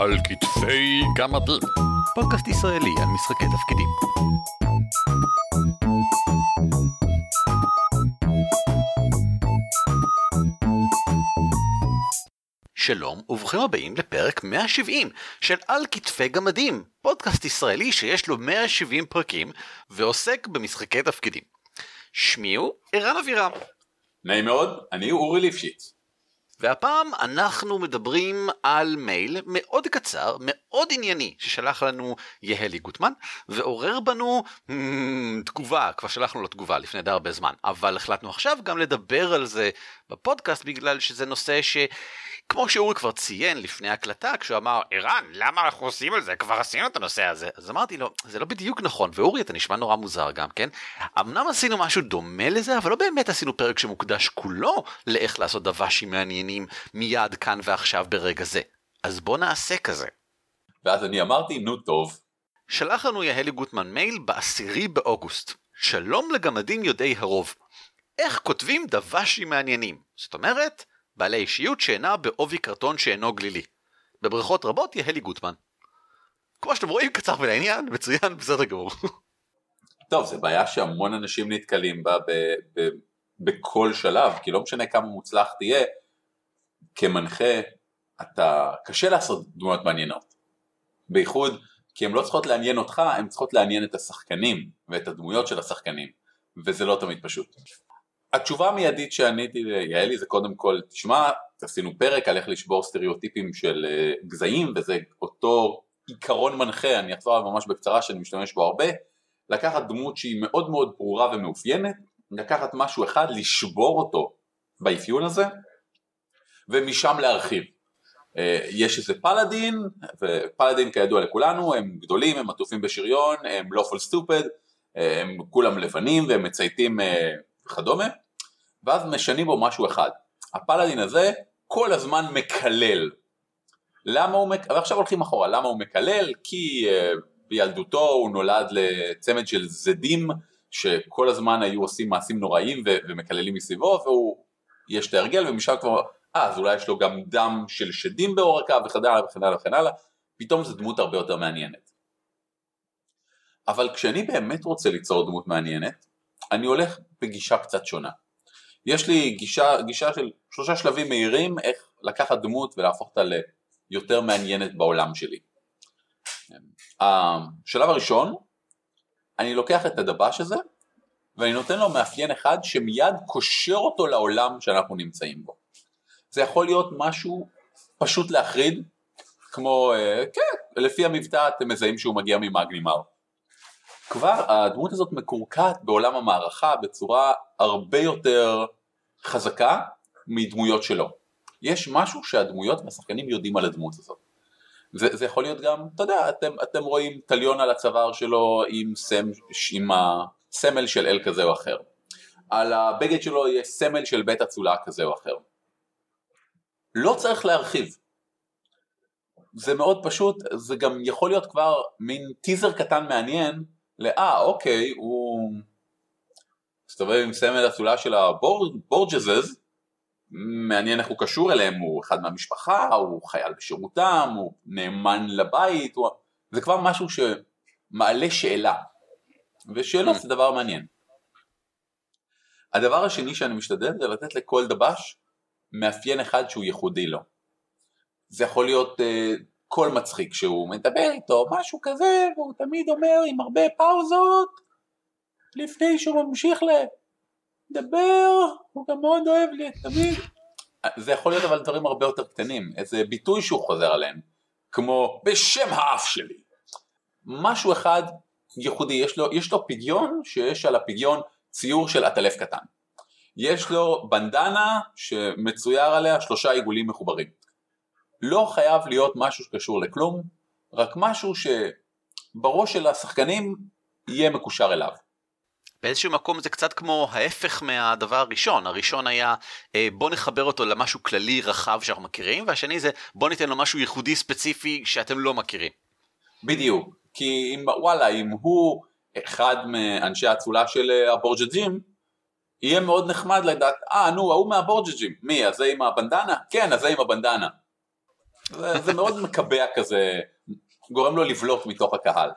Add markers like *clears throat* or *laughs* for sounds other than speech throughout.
על כתפי גמדים. פודקאסט ישראלי על משחקי תפקידים. שלום וברוכים הבאים לפרק 170 של על כתפי גמדים, פודקאסט ישראלי שיש לו 170 פרקים ועוסק במשחקי תפקידים. שמי הוא ערן אבירם. נעים מאוד, אני אורי ליפשיץ. והפעם אנחנו מדברים על מייל מאוד קצר, מאוד ענייני, ששלח לנו יהלי גוטמן, ועורר בנו hmm, תגובה, כבר שלחנו לו תגובה לפני די הרבה זמן, אבל החלטנו עכשיו גם לדבר על זה בפודקאסט, בגלל שזה נושא ש... כמו שאורי כבר ציין לפני הקלטה, כשהוא אמר, ערן, למה אנחנו עושים את זה? כבר עשינו את הנושא הזה. אז אמרתי לו, זה לא בדיוק נכון, ואורי, אתה נשמע נורא מוזר גם, כן? אמנם עשינו משהו דומה לזה, אבל לא באמת עשינו פרק שמוקדש כולו לאיך לעשות דוושים מעניינים מיד כאן ועכשיו ברגע זה. אז בוא נעשה כזה. ואז אני אמרתי, נו טוב. שלח לנו יהלי גוטמן מייל בעשירי באוגוסט. שלום לגמדים יודעי הרוב. איך כותבים דוושים מעניינים? זאת אומרת, בעלי אישיות שאינה בעובי קרטון שאינו גלילי. בבריכות רבות יהלי גוטמן. כמו שאתם רואים, קצר ולעניין, מצוין, בסדר גמור. טוב, זו בעיה שהמון אנשים נתקלים בה ב- ב- בכל שלב, כי לא משנה כמה מוצלח תהיה, כמנחה, אתה, קשה לעשות דמויות מעניינות. בייחוד כי הן לא צריכות לעניין אותך, הן צריכות לעניין את השחקנים ואת הדמויות של השחקנים, וזה לא תמיד פשוט. התשובה המיידית שעניתי ליעלי זה קודם כל, תשמע, עשינו פרק על איך לשבור סטריאוטיפים של uh, גזעים, וזה אותו עיקרון מנחה, אני אחזור עליו ממש בקצרה שאני משתמש בו הרבה, לקחת דמות שהיא מאוד מאוד ברורה ומאופיינת, לקחת משהו אחד, לשבור אותו באפיון הזה, ומשם להרחיב. Uh, יש איזה פלאדין, ופלאדין כידוע לכולנו, הם גדולים, הם עטופים בשריון, הם לא פול סטופד, הם כולם לבנים והם מצייתים וכדומה, ואז משנים בו משהו אחד. הפלאדין הזה כל הזמן מקלל. למה הוא מקלל? ועכשיו הולכים אחורה, למה הוא מקלל? כי uh, בילדותו הוא נולד לצמד של זדים שכל הזמן היו עושים מעשים נוראים ו- ומקללים מסביבו, והוא, יש את ההרגל ומשם כבר, אה, אז אולי יש לו גם דם של שדים בעורקה וכן הלאה וכן הלאה וכן הלאה, פתאום זו דמות הרבה יותר מעניינת. אבל כשאני באמת רוצה ליצור דמות מעניינת, אני הולך בגישה קצת שונה. יש לי גישה, גישה של שלושה שלבים מהירים איך לקחת דמות ולהפוך אותה ליותר מעניינת בעולם שלי. השלב הראשון, אני לוקח את הדבש הזה ואני נותן לו מאפיין אחד שמיד קושר אותו לעולם שאנחנו נמצאים בו. זה יכול להיות משהו פשוט להחריד, כמו, כן, לפי המבטא אתם מזהים שהוא מגיע ממאגנימר. כבר הדמות הזאת מקורקעת בעולם המערכה בצורה הרבה יותר חזקה מדמויות שלו. יש משהו שהדמויות והשחקנים יודעים על הדמות הזאת. זה, זה יכול להיות גם, אתה יודע, אתם, אתם רואים טליון על הצוואר שלו עם, סם, עם הסמל של אל כזה או אחר. על הבגד שלו יש סמל של בית אצולה כזה או אחר. לא צריך להרחיב. זה מאוד פשוט, זה גם יכול להיות כבר מין טיזר קטן מעניין לאה אוקיי הוא מסתובב עם סמל אצולה של הבורג'זז מעניין איך הוא קשור אליהם הוא אחד מהמשפחה הוא חייל בשירותם הוא נאמן לבית הוא... זה כבר משהו שמעלה שאלה. ושאלות זה דבר מעניין. הדבר השני שאני משתדל זה לתת לכל דבש מאפיין אחד שהוא ייחודי לו. זה יכול להיות uh, קול מצחיק שהוא מדבר איתו, משהו כזה, והוא תמיד אומר עם הרבה פאוזות, לפני שהוא ממשיך לדבר, הוא גם מאוד אוהב לי, תמיד. זה יכול להיות אבל דברים הרבה יותר קטנים, איזה ביטוי שהוא חוזר עליהם, כמו בשם האף שלי. משהו אחד ייחודי, יש לו, יש לו פגיון שיש על הפגיון ציור של עטלף קטן. יש לו בנדנה שמצויר עליה שלושה עיגולים מחוברים. לא חייב להיות משהו שקשור לכלום, רק משהו שבראש של השחקנים יהיה מקושר אליו. באיזשהו מקום זה קצת כמו ההפך מהדבר הראשון, הראשון היה אה, בוא נחבר אותו למשהו כללי רחב שאנחנו מכירים, והשני זה בוא ניתן לו משהו ייחודי ספציפי שאתם לא מכירים. בדיוק, כי אם וואלה אם הוא אחד מאנשי האצולה של אה, הבורג'ג'ים, יהיה מאוד נחמד לדעת, אה נו ההוא מהבורג'ג'ים, מי, הזה עם הבנדנה? כן, הזה עם הבנדנה. זה, זה מאוד מקבע כזה, גורם לו לבלוט מתוך הקהל.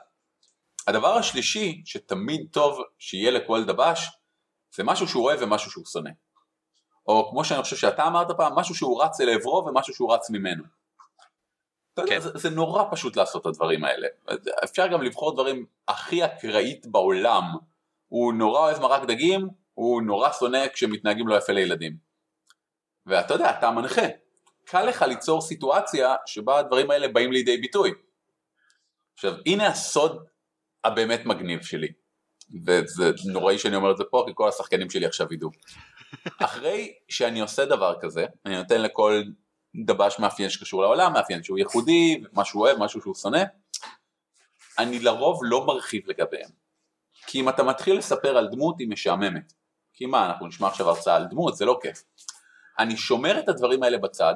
הדבר השלישי שתמיד טוב שיהיה לכל דבש זה משהו שהוא אוהב ומשהו שהוא שונא. או כמו שאני חושב שאתה אמרת פעם, משהו שהוא רץ אל עברו ומשהו שהוא רץ ממנו. כן. זה, זה נורא פשוט לעשות את הדברים האלה. אפשר גם לבחור דברים הכי אקראית בעולם. הוא נורא אוהב מרק דגים, הוא נורא שונא כשמתנהגים לא יפה לילדים. ואתה יודע, אתה מנחה. קל לך ליצור סיטואציה שבה הדברים האלה באים לידי ביטוי. עכשיו, הנה הסוד הבאמת מגניב שלי. וזה נוראי שאני אומר את זה פה, כי כל השחקנים שלי עכשיו ידעו. *laughs* אחרי שאני עושה דבר כזה, אני נותן לכל דבש מאפיין שקשור לעולם, מאפיין שהוא ייחודי, מה שהוא אוהב, משהו שהוא שונא, אני לרוב לא מרחיב לגביהם. כי אם אתה מתחיל לספר על דמות היא משעממת. כי מה, אנחנו נשמע עכשיו הרצאה על דמות, זה לא כיף. אני שומר את הדברים האלה בצד,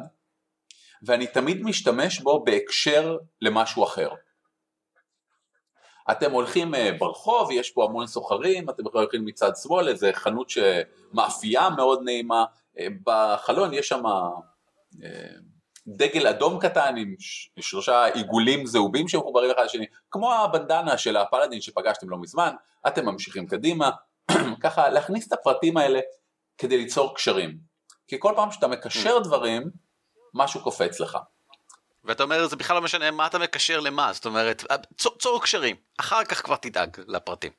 ואני תמיד משתמש בו בהקשר למשהו אחר. אתם הולכים אה, ברחוב, יש פה המון סוחרים, אתם הולכים מצד שמאל, איזה חנות שמאפייה מאוד נעימה, אה, בחלון יש שם אה, דגל אדום קטן עם שלושה עיגולים זהובים שמחוברים אחד לשני, כמו הבנדנה של הפלאדין שפגשתם לא מזמן, אתם ממשיכים קדימה, *clears throat* ככה להכניס את הפרטים האלה כדי ליצור קשרים. כי כל פעם שאתה מקשר דברים, משהו קופץ לך. ואתה אומר זה בכלל לא משנה מה אתה מקשר למה, זאת אומרת, צור, צור קשרים, אחר כך כבר תדאג לפרטים.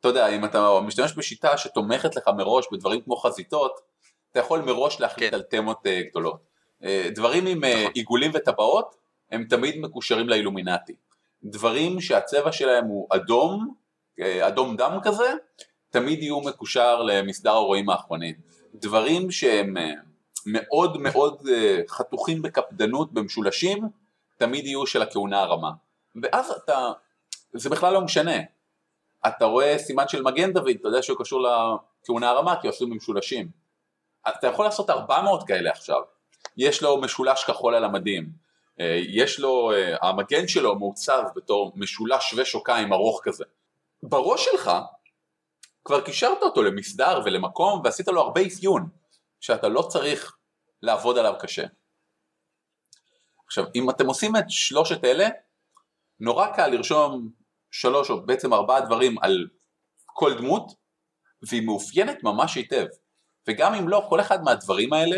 אתה יודע, אם אתה משתמש בשיטה שתומכת לך מראש בדברים כמו חזיתות, אתה יכול מראש להחליט כן. על תמות uh, גדולות. Uh, דברים עם uh, עיגולים וטבעות, הם תמיד מקושרים לאילומינטי. דברים שהצבע שלהם הוא אדום, אדום דם כזה, תמיד יהיו מקושר למסדר הרועים האחרונים. דברים שהם... מאוד מאוד אה, חתוכים בקפדנות במשולשים, תמיד יהיו של הכהונה הרמה. ואז אתה, זה בכלל לא משנה. אתה רואה סימן של מגן דוד, אתה יודע שהוא קשור לכהונה הרמה כי עשו במשולשים. אתה יכול לעשות 400 כאלה עכשיו. יש לו משולש כחול על המדים. אה, יש לו, אה, המגן שלו מעוצב בתור משולש שווה שוקיים ארוך כזה. בראש שלך כבר קישרת אותו למסדר ולמקום ועשית לו הרבה אפיון. שאתה לא צריך לעבוד עליו קשה. עכשיו, אם אתם עושים את שלושת אלה, נורא קל לרשום שלוש או בעצם ארבעה דברים על כל דמות, והיא מאופיינת ממש היטב. וגם אם לא, כל אחד מהדברים האלה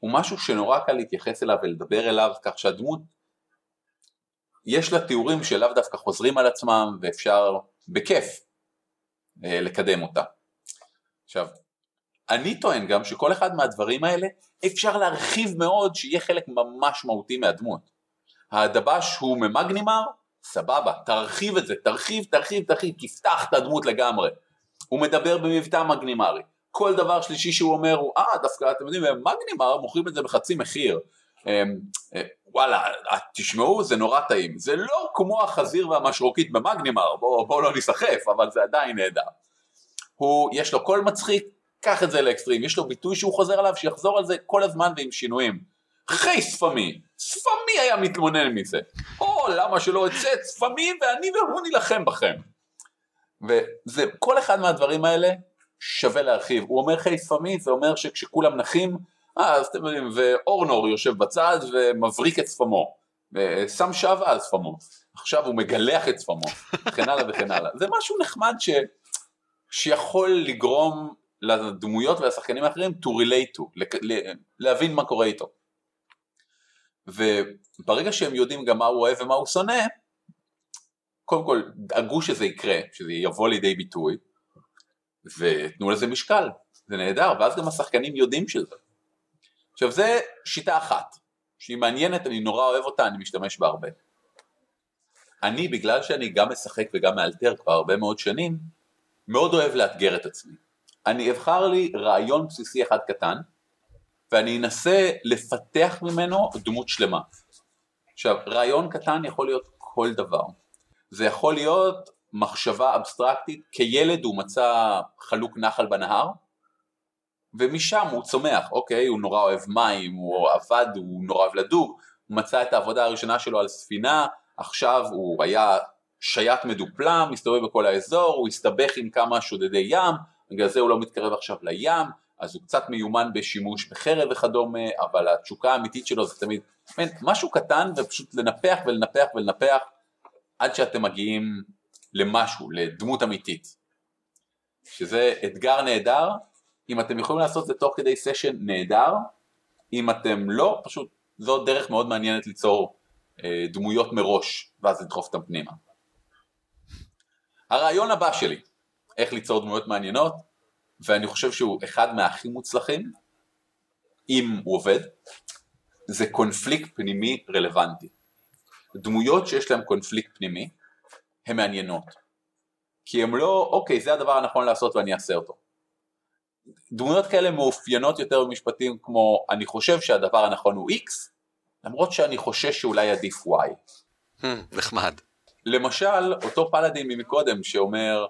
הוא משהו שנורא קל להתייחס אליו ולדבר אליו, כך שהדמות, יש לה תיאורים שלאו דווקא חוזרים על עצמם ואפשר בכיף אה, לקדם אותה. עכשיו, אני טוען גם שכל אחד מהדברים האלה אפשר להרחיב מאוד שיהיה חלק ממש מהותי מהדמות. הדבש הוא ממגנימר, סבבה, תרחיב את זה, תרחיב, תרחיב, תרחיב, תפתח את הדמות לגמרי. הוא מדבר במבטא מגנימרי. כל דבר שלישי שהוא אומר הוא, אה, דווקא אתם יודעים, מגנימר מוכרים את זה בחצי מחיר. אמ, אה, וואלה, תשמעו, זה נורא טעים. זה לא כמו החזיר והמשרוקית במגנימר, בואו בוא לא נסחף, אבל זה עדיין נהדר. הוא, יש לו קול מצחיק, קח את זה לאקסטרים, יש לו ביטוי שהוא חוזר עליו, שיחזור על זה כל הזמן ועם שינויים. חי ספמי, ספמי היה מתלונן מזה. או למה שלא אצא ספמי ואני והוא נילחם בכם. וזה, כל אחד מהדברים האלה שווה להרחיב. הוא אומר חי ספמי, זה אומר שכשכולם נחים, אה, אז אתם יודעים, ואורנור יושב בצד ומבריק את שפמו. ושם שווה על שפמו. עכשיו הוא מגלח את שפמו, וכן הלאה וכן הלאה. זה משהו נחמד ש... שיכול לגרום לדמויות ולשחקנים האחרים to relate to, להבין מה קורה איתו. וברגע שהם יודעים גם מה הוא אוהב ומה הוא שונא, קודם כל דאגו שזה יקרה, שזה יבוא לידי ביטוי, ותנו לזה משקל, זה נהדר, ואז גם השחקנים יודעים שזה. עכשיו זה שיטה אחת, שהיא מעניינת, אני נורא אוהב אותה, אני משתמש בה הרבה. אני, בגלל שאני גם משחק וגם מאלתר כבר הרבה מאוד שנים, מאוד אוהב לאתגר את עצמי. אני אבחר לי רעיון בסיסי אחד קטן, ואני אנסה לפתח ממנו דמות שלמה. עכשיו, רעיון קטן יכול להיות כל דבר. זה יכול להיות מחשבה אבסטרקטית, כילד הוא מצא חלוק נחל בנהר, ומשם הוא צומח, אוקיי, הוא נורא אוהב מים, הוא עבד, הוא נורא אוהב לדוג, הוא מצא את העבודה הראשונה שלו על ספינה, עכשיו הוא היה שייט מדופלם, מסתובב בכל האזור, הוא הסתבך עם כמה שודדי ים, בגלל זה הוא לא מתקרב עכשיו לים, אז הוא קצת מיומן בשימוש בחרב וכדומה, אבל התשוקה האמיתית שלו זה תמיד מן, משהו קטן ופשוט לנפח ולנפח ולנפח עד שאתם מגיעים למשהו, לדמות אמיתית. שזה אתגר נהדר, אם אתם יכולים לעשות את זה תוך כדי סשן נהדר, אם אתם לא, פשוט זו דרך מאוד מעניינת ליצור אה, דמויות מראש, ואז לדחוף אותם פנימה. הרעיון הבא שלי, איך ליצור דמויות מעניינות, ואני חושב שהוא אחד מהכי מוצלחים, אם הוא עובד, זה קונפליקט פנימי רלוונטי. דמויות שיש להן קונפליקט פנימי, הן מעניינות. כי הן לא, אוקיי, זה הדבר הנכון לעשות ואני אעשה אותו. דמויות כאלה מאופיינות יותר במשפטים כמו אני חושב שהדבר הנכון הוא X, למרות שאני חושש שאולי עדיף Y. Hmm, נחמד. למשל, אותו פלאדין ממקודם שאומר,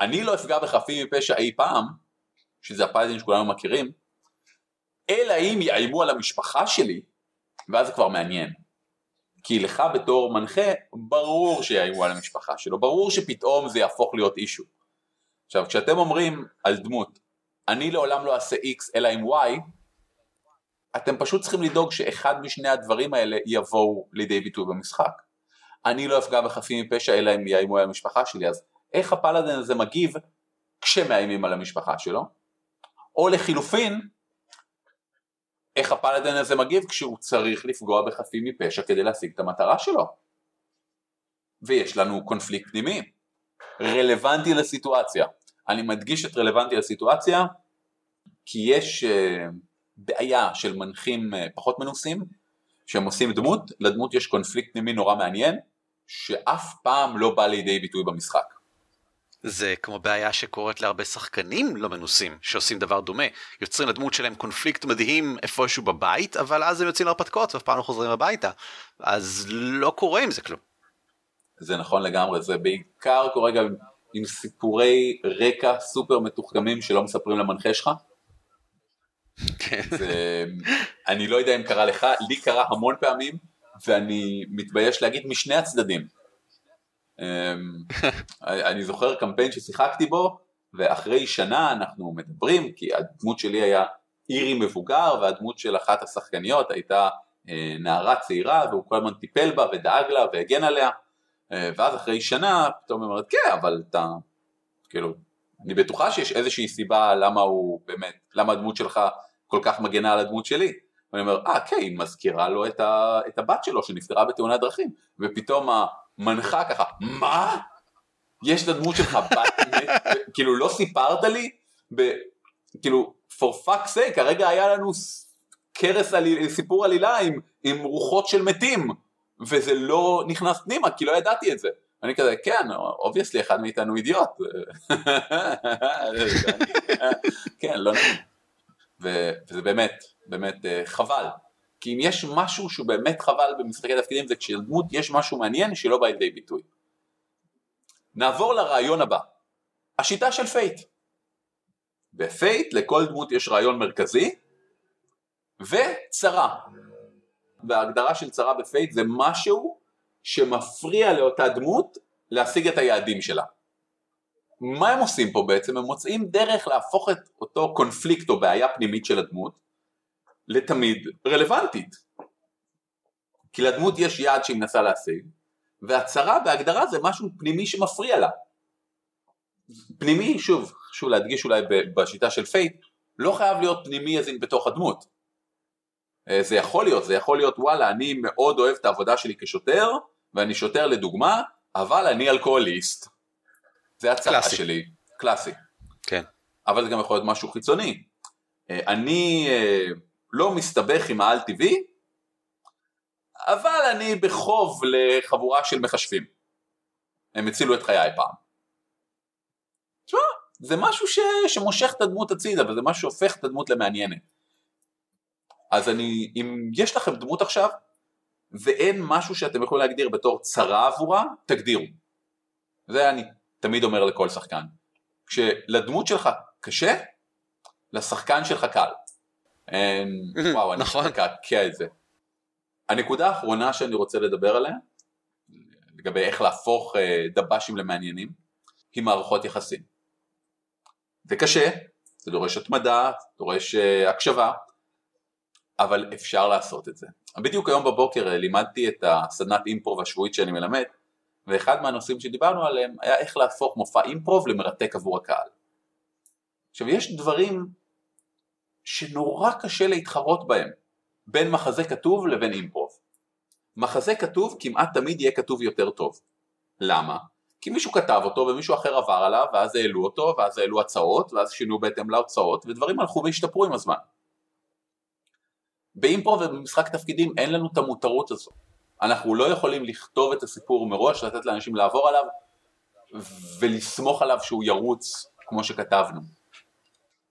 אני לא אפגע בחפים מפשע אי פעם, שזה הפלאדין שכולנו מכירים, אלא אם יאיימו על המשפחה שלי, ואז זה כבר מעניין. כי לך בתור מנחה, ברור שיאיימו על המשפחה שלו, ברור שפתאום זה יהפוך להיות אישו. עכשיו, כשאתם אומרים על דמות, אני לעולם לא אעשה X אלא עם Y, אתם פשוט צריכים לדאוג שאחד משני הדברים האלה יבואו לידי ביטוי במשחק. אני לא אפגע בחפים מפשע אלא אם יאיימו על המשפחה שלי, אז איך הפלאדין הזה מגיב כשמאיימים על המשפחה שלו? או לחילופין, איך הפלאדין הזה מגיב כשהוא צריך לפגוע בחפים מפשע כדי להשיג את המטרה שלו. ויש לנו קונפליקט פנימי, רלוונטי לסיטואציה. אני מדגיש את רלוונטי לסיטואציה, כי יש uh, בעיה של מנחים uh, פחות מנוסים, שהם עושים דמות, לדמות יש קונפליקט פנימי נורא מעניין, שאף פעם לא בא לידי ביטוי במשחק. זה כמו בעיה שקורית להרבה שחקנים לא מנוסים שעושים דבר דומה יוצרים לדמות שלהם קונפליקט מדהים איפשהו בבית אבל אז הם יוצאים להרפתקאות ואף פעם לא חוזרים הביתה אז לא קורה עם זה כלום. זה נכון לגמרי זה בעיקר קורה גם עם סיפורי רקע סופר מתוחכמים שלא מספרים למנחה שלך. כן. זה, אני לא יודע אם קרה לך לי קרה המון פעמים ואני מתבייש להגיד משני הצדדים. אמ, *laughs* אני זוכר קמפיין ששיחקתי בו, ואחרי שנה אנחנו מדברים, כי הדמות שלי היה אירי מבוגר, והדמות של אחת השחקניות הייתה אה, נערה צעירה, והוא כל הזמן טיפל בה ודאג לה והגן עליה, אה, ואז אחרי שנה פתאום היא אומרת, כן, אבל אתה, כאילו, אני בטוחה שיש איזושהי סיבה למה הוא באמת, למה הדמות שלך כל כך מגנה על הדמות שלי. ואני אומר, אה, כן, היא מזכירה לו את, ה, את הבת שלו שנפטרה בתאונת דרכים, ופתאום מנחה ככה, מה? יש את הדמות שלך *laughs* כאילו לא סיפרת לי? ב, כאילו, for fuck sake, הרגע היה לנו קרס, עליל, סיפור עלילה עם, עם רוחות של מתים, וזה לא נכנס פנימה, כי לא ידעתי את זה. אני כזה, כן, obviously אחד מאיתנו אידיוט. *laughs* כן, לא נעים. וזה באמת, באמת אה, חבל. כי אם יש משהו שהוא באמת חבל במשחקי תפקידים זה כשלדמות יש משהו מעניין שלא בא לידי ביטוי. נעבור לרעיון הבא, השיטה של Fate. ב Fate לכל דמות יש רעיון מרכזי וצרה. וההגדרה של צרה ב Fate זה משהו שמפריע לאותה דמות להשיג את היעדים שלה. מה הם עושים פה בעצם? הם מוצאים דרך להפוך את אותו קונפליקט או בעיה פנימית של הדמות לתמיד רלוונטית. כי לדמות יש יעד שהיא מנסה להשיג, והצרה בהגדרה זה משהו פנימי שמפריע לה. פנימי, שוב, חשוב להדגיש אולי בשיטה של Fate, לא חייב להיות פנימי אז בתוך הדמות. אה, זה יכול להיות, זה יכול להיות וואלה, אני מאוד אוהב את העבודה שלי כשוטר, ואני שוטר לדוגמה, אבל אני אלכוהוליסט. זה הצהרה שלי, קלאסי. כן. אבל זה גם יכול להיות משהו חיצוני. אה, אני אה, לא מסתבך עם העל טבעי, אבל אני בחוב לחבורה של מחשבים. הם הצילו את חיי פעם. תשמע, זה משהו ש... שמושך את הדמות הצידה, וזה משהו שהופך את הדמות למעניינת. אז אני, אם יש לכם דמות עכשיו, ואין משהו שאתם יכולים להגדיר בתור צרה עבורה, תגדירו. זה אני תמיד אומר לכל שחקן. כשלדמות שלך קשה, לשחקן שלך קל. אין, *laughs* וואו, אני נכון. מקעקע את זה. הנקודה האחרונה שאני רוצה לדבר עליה, לגבי איך להפוך אה, דב"שים למעניינים, היא מערכות יחסים. זה קשה, זה דורש התמדה, דורש uh, הקשבה, אבל אפשר לעשות את זה. בדיוק היום בבוקר אה, לימדתי את הסדנת אימפרוב השבועית שאני מלמד, ואחד מהנושאים שדיברנו עליהם היה איך להפוך מופע אימפרוב למרתק עבור הקהל. עכשיו יש דברים שנורא קשה להתחרות בהם, בין מחזה כתוב לבין אימפרוב. מחזה כתוב כמעט תמיד יהיה כתוב יותר טוב. למה? כי מישהו כתב אותו ומישהו אחר עבר עליו ואז העלו אותו ואז העלו הצעות ואז שינו בהתאם להוצאות ודברים הלכו והשתפרו עם הזמן. באימפרו ובמשחק תפקידים אין לנו את המותרות הזו. אנחנו לא יכולים לכתוב את הסיפור מראש, לתת לאנשים לעבור עליו ולסמוך עליו שהוא ירוץ כמו שכתבנו.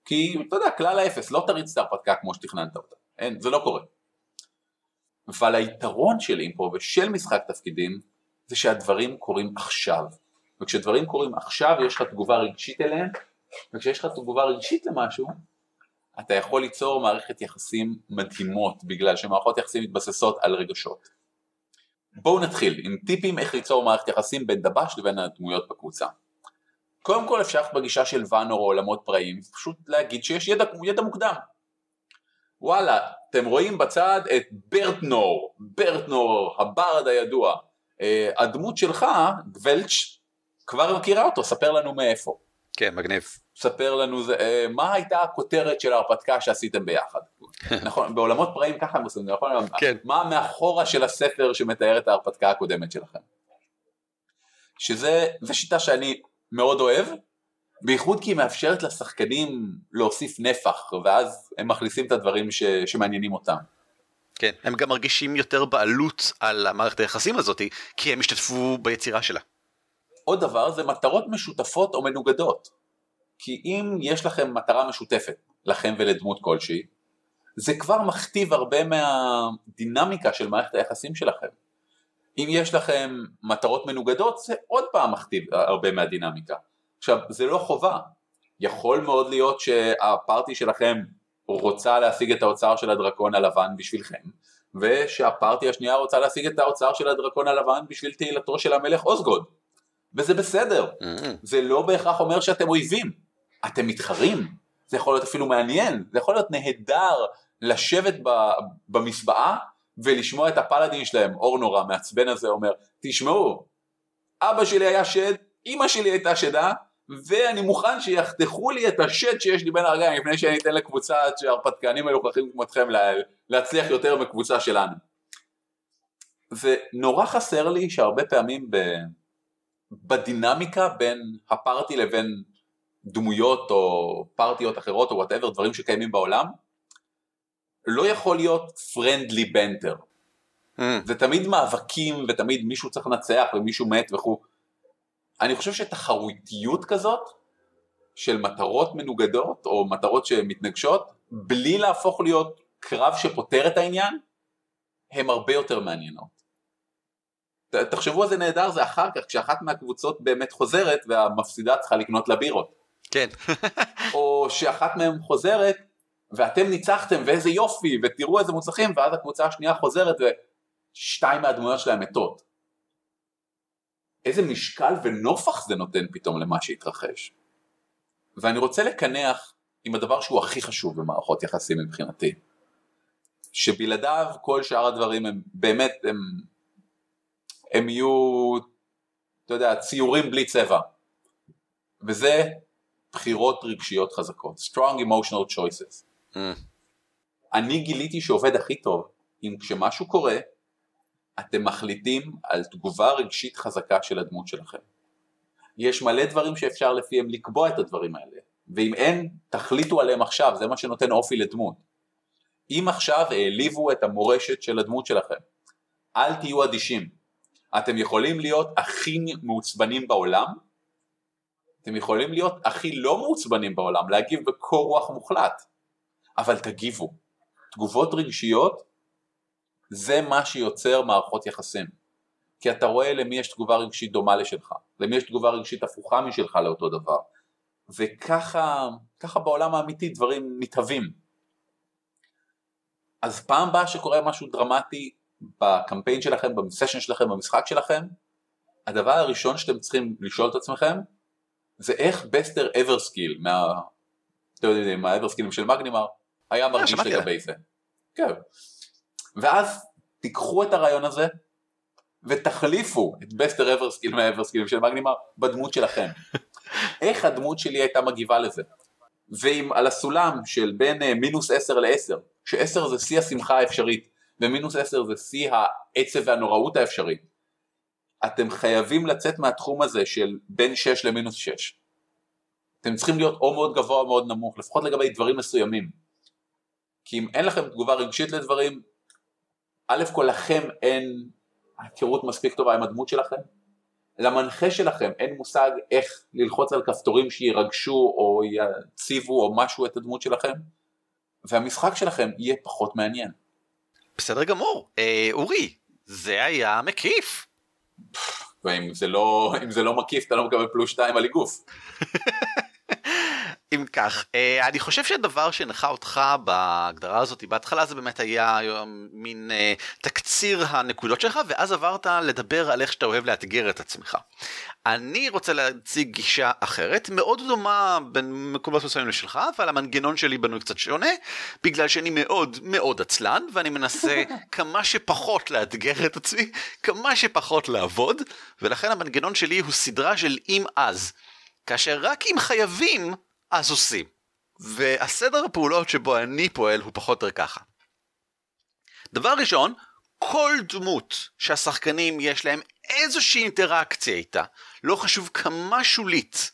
כי אתה יודע, כלל האפס, לא תריץ את ההרפתקה כמו שתכננת אותה, אין, זה לא קורה. אבל היתרון של אימפרו ושל משחק תפקידים זה שהדברים קורים עכשיו. וכשדברים קורים עכשיו יש לך תגובה רגשית אליהם, וכשיש לך תגובה רגשית למשהו, אתה יכול ליצור מערכת יחסים מדהימות, בגלל שמערכות יחסים מתבססות על רגשות. בואו נתחיל עם טיפים איך ליצור מערכת יחסים בין דבש לבין הדמויות בקבוצה. קודם כל אפשר בגישה של ואנור או עולמות פראיים, פשוט להגיד שיש ידע, ידע מוקדם. וואלה, אתם רואים בצד את ברטנור, ברטנור, הברד הידוע. אה, הדמות שלך, גוולץ', כבר מכירה אותו, ספר לנו מאיפה. כן, מגניב. ספר לנו זה, אה, מה הייתה הכותרת של ההרפתקה שעשיתם ביחד. *laughs* נכון, בעולמות פראיים ככה הם עושים, נכון? כן. מה מאחורה של הספר שמתאר את ההרפתקה הקודמת שלכם. שזה, זו שיטה שאני מאוד אוהב, בייחוד כי היא מאפשרת לשחקנים להוסיף נפח, ואז הם מכניסים את הדברים ש, שמעניינים אותם. כן, הם גם מרגישים יותר בעלות על המערכת היחסים הזאת, כי הם השתתפו ביצירה שלה. עוד דבר זה מטרות משותפות או מנוגדות. כי אם יש לכם מטרה משותפת, לכם ולדמות כלשהי, זה כבר מכתיב הרבה מהדינמיקה של מערכת היחסים שלכם. אם יש לכם מטרות מנוגדות, זה עוד פעם מכתיב הרבה מהדינמיקה. עכשיו, זה לא חובה. יכול מאוד להיות שהפארטי שלכם רוצה להשיג את האוצר של הדרקון הלבן בשבילכם, ושהפארטי השנייה רוצה להשיג את האוצר של הדרקון הלבן בשביל תהילתו של המלך אוסגוד. וזה בסדר. Mm-hmm. זה לא בהכרח אומר שאתם אויבים. אתם מתחרים. זה יכול להיות אפילו מעניין. זה יכול להיות נהדר לשבת במסבעה ולשמוע את הפלאדין שלהם, אורנור המעצבן הזה אומר, תשמעו, אבא שלי היה שד, אמא שלי הייתה שדה, ואני מוכן שיחתכו לי את השד שיש לי בין הרגליים לפני שאני אתן לקבוצה של הרפתקנים מלוכלכים כמותכם להצליח יותר מקבוצה שלנו. ונורא חסר לי שהרבה פעמים ב... בדינמיקה בין ה party לבין דמויות או פארטיות אחרות או whatever, דברים שקיימים בעולם, לא יכול להיות friendly banter. Mm. זה תמיד מאבקים ותמיד מישהו צריך לנצח ומישהו מת וכו'. אני חושב שתחרותיות כזאת של מטרות מנוגדות או מטרות שמתנגשות, בלי להפוך להיות קרב שפותר את העניין, הן הרבה יותר מעניינות. תחשבו על זה נהדר זה אחר כך כשאחת מהקבוצות באמת חוזרת והמפסידה צריכה לקנות לה בירות. כן. או שאחת מהן חוזרת ואתם ניצחתם ואיזה יופי ותראו איזה מוצלחים ואז הקבוצה השנייה חוזרת ושתיים מהדמויות שלהם מתות. איזה משקל ונופח זה נותן פתאום למה שהתרחש. ואני רוצה לקנח עם הדבר שהוא הכי חשוב במערכות יחסים מבחינתי. שבלעדיו כל שאר הדברים הם באמת הם הם יהיו, אתה יודע, ציורים בלי צבע. וזה בחירות רגשיות חזקות, strong emotional choices. Mm. אני גיליתי שעובד הכי טוב אם כשמשהו קורה, אתם מחליטים על תגובה רגשית חזקה של הדמות שלכם. יש מלא דברים שאפשר לפיהם לקבוע את הדברים האלה, ואם אין, תחליטו עליהם עכשיו, זה מה שנותן אופי לדמות. אם עכשיו העליבו את המורשת של הדמות שלכם, אל תהיו אדישים. אתם יכולים להיות הכי מעוצבנים בעולם, אתם יכולים להיות הכי לא מעוצבנים בעולם, להגיב בקור רוח מוחלט, אבל תגיבו. תגובות רגשיות זה מה שיוצר מערכות יחסים. כי אתה רואה למי יש תגובה רגשית דומה לשלך, למי יש תגובה רגשית הפוכה משלך לאותו דבר. וככה ככה בעולם האמיתי דברים מתהווים. אז פעם באה שקורה משהו דרמטי, בקמפיין שלכם, בסשן שלכם, במשחק שלכם, הדבר הראשון שאתם צריכים לשאול את עצמכם זה איך בסטר אברסקיל אתם יודעים, עם האברסקילים של מגנימר, היה מרגיש שמעתי לגבי זה. כן. ואז תיקחו את הרעיון הזה ותחליפו את בסטר אברסקיל מהאברסקילים של מגנימר בדמות שלכם. *laughs* איך הדמות שלי הייתה מגיבה לזה? ואם על הסולם של בין אה, מינוס 10 ל-10, ש-10 זה שיא השמחה האפשרית ומינוס 10 זה שיא העצב והנוראות האפשרית, אתם חייבים לצאת מהתחום הזה של בין 6 למינוס 6. אתם צריכים להיות או מאוד גבוה או מאוד נמוך, לפחות לגבי דברים מסוימים. כי אם אין לכם תגובה רגשית לדברים, א' כל לכם אין היכרות מספיק טובה עם הדמות שלכם, למנחה שלכם אין מושג איך ללחוץ על כפתורים שירגשו או יציבו או משהו את הדמות שלכם, והמשחק שלכם יהיה פחות מעניין. בסדר גמור. אה, אורי, זה היה מקיף. ואם זה לא, זה לא מקיף אתה לא מקבל פלוס 2 על איגוף. *laughs* אם כך, אה, אני חושב שהדבר שהנחה אותך בהגדרה הזאת בהתחלה זה באמת היה מין אה, תקציר הנקודות שלך ואז עברת לדבר על איך שאתה אוהב לאתגר את עצמך. אני רוצה להציג גישה אחרת מאוד דומה בין מקומות מסוימים לשלך אבל המנגנון שלי בנוי קצת שונה בגלל שאני מאוד מאוד עצלן ואני מנסה *laughs* כמה שפחות לאתגר את עצמי כמה שפחות לעבוד ולכן המנגנון שלי הוא סדרה של אם אז. כאשר רק אם חייבים אז עושים. והסדר הפעולות שבו אני פועל הוא פחות או יותר ככה. דבר ראשון, כל דמות שהשחקנים יש להם איזושהי אינטראקציה איתה, לא חשוב כמה שולית,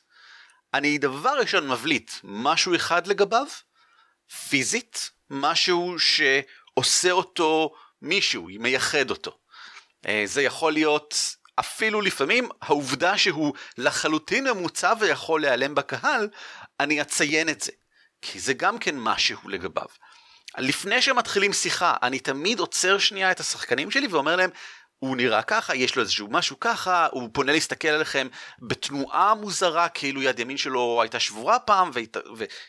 אני דבר ראשון מבליט משהו אחד לגביו, פיזית, משהו שעושה אותו מישהו, מייחד אותו. אה, זה יכול להיות אפילו לפעמים העובדה שהוא לחלוטין ממוצע ויכול להיעלם בקהל, אני אציין את זה, כי זה גם כן משהו לגביו. לפני שמתחילים שיחה, אני תמיד עוצר שנייה את השחקנים שלי ואומר להם, הוא נראה ככה, יש לו איזשהו משהו ככה, הוא פונה להסתכל עליכם בתנועה מוזרה, כאילו יד ימין שלו הייתה שבורה פעם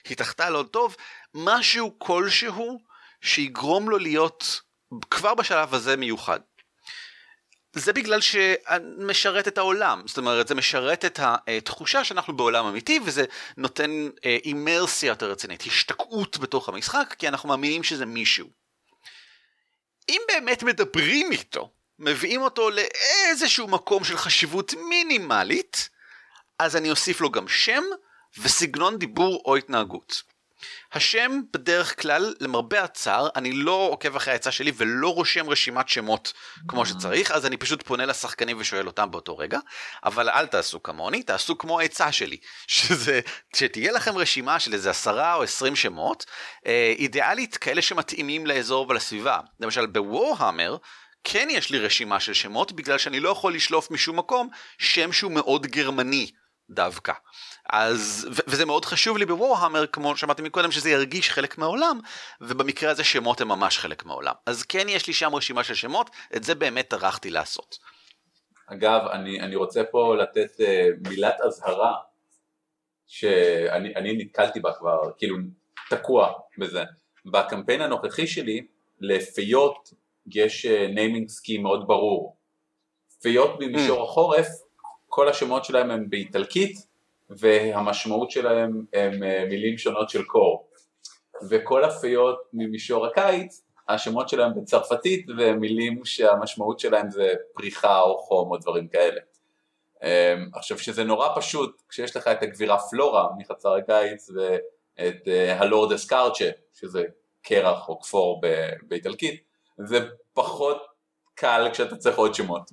והתאחתה לו טוב, משהו כלשהו שיגרום לו להיות כבר בשלב הזה מיוחד. זה בגלל שמשרת את העולם, זאת אומרת זה משרת את התחושה שאנחנו בעולם אמיתי וזה נותן אימרסיה יותר רצינית, השתקעות בתוך המשחק כי אנחנו מאמינים שזה מישהו. אם באמת מדברים איתו, מביאים אותו לאיזשהו מקום של חשיבות מינימלית, אז אני אוסיף לו גם שם וסגנון דיבור או התנהגות. השם בדרך כלל למרבה הצער אני לא עוקב אחרי העצה שלי ולא רושם רשימת שמות כמו שצריך אז אני פשוט פונה לשחקנים ושואל אותם באותו רגע. אבל אל תעשו כמוני תעשו כמו העצה שלי *laughs* שזה שתהיה לכם רשימה של איזה עשרה או עשרים שמות אה, אידיאלית כאלה שמתאימים לאזור ולסביבה. למשל בוורהמר כן יש לי רשימה של שמות בגלל שאני לא יכול לשלוף משום מקום שם שהוא מאוד גרמני דווקא. אז, וזה מאוד חשוב לי בוורהמר, כמו שאמרתי מקודם, שזה ירגיש חלק מהעולם, ובמקרה הזה שמות הם ממש חלק מהעולם. אז כן יש לי שם רשימה של שמות, את זה באמת טרחתי לעשות. אגב, אני, אני רוצה פה לתת uh, מילת אזהרה, שאני נתקלתי בה כבר, כאילו תקוע בזה. בקמפיין הנוכחי שלי, לפיות יש naming uh, scheme מאוד ברור. פיות במישור mm. החורף, כל השמות שלהם הם באיטלקית, והמשמעות שלהם הם אה, מילים שונות של קור. וכל הפיות ממישור הקיץ, השמות שלהם בצרפתית ומילים שהמשמעות שלהם זה פריחה או חום או דברים כאלה. אמ, עכשיו שזה נורא פשוט כשיש לך את הגבירה פלורה מחצר הקיץ ואת אה, הלורד אסקארצ'ה שזה קרח או כפור באיטלקית, זה פחות קל כשאתה צריך עוד שמות.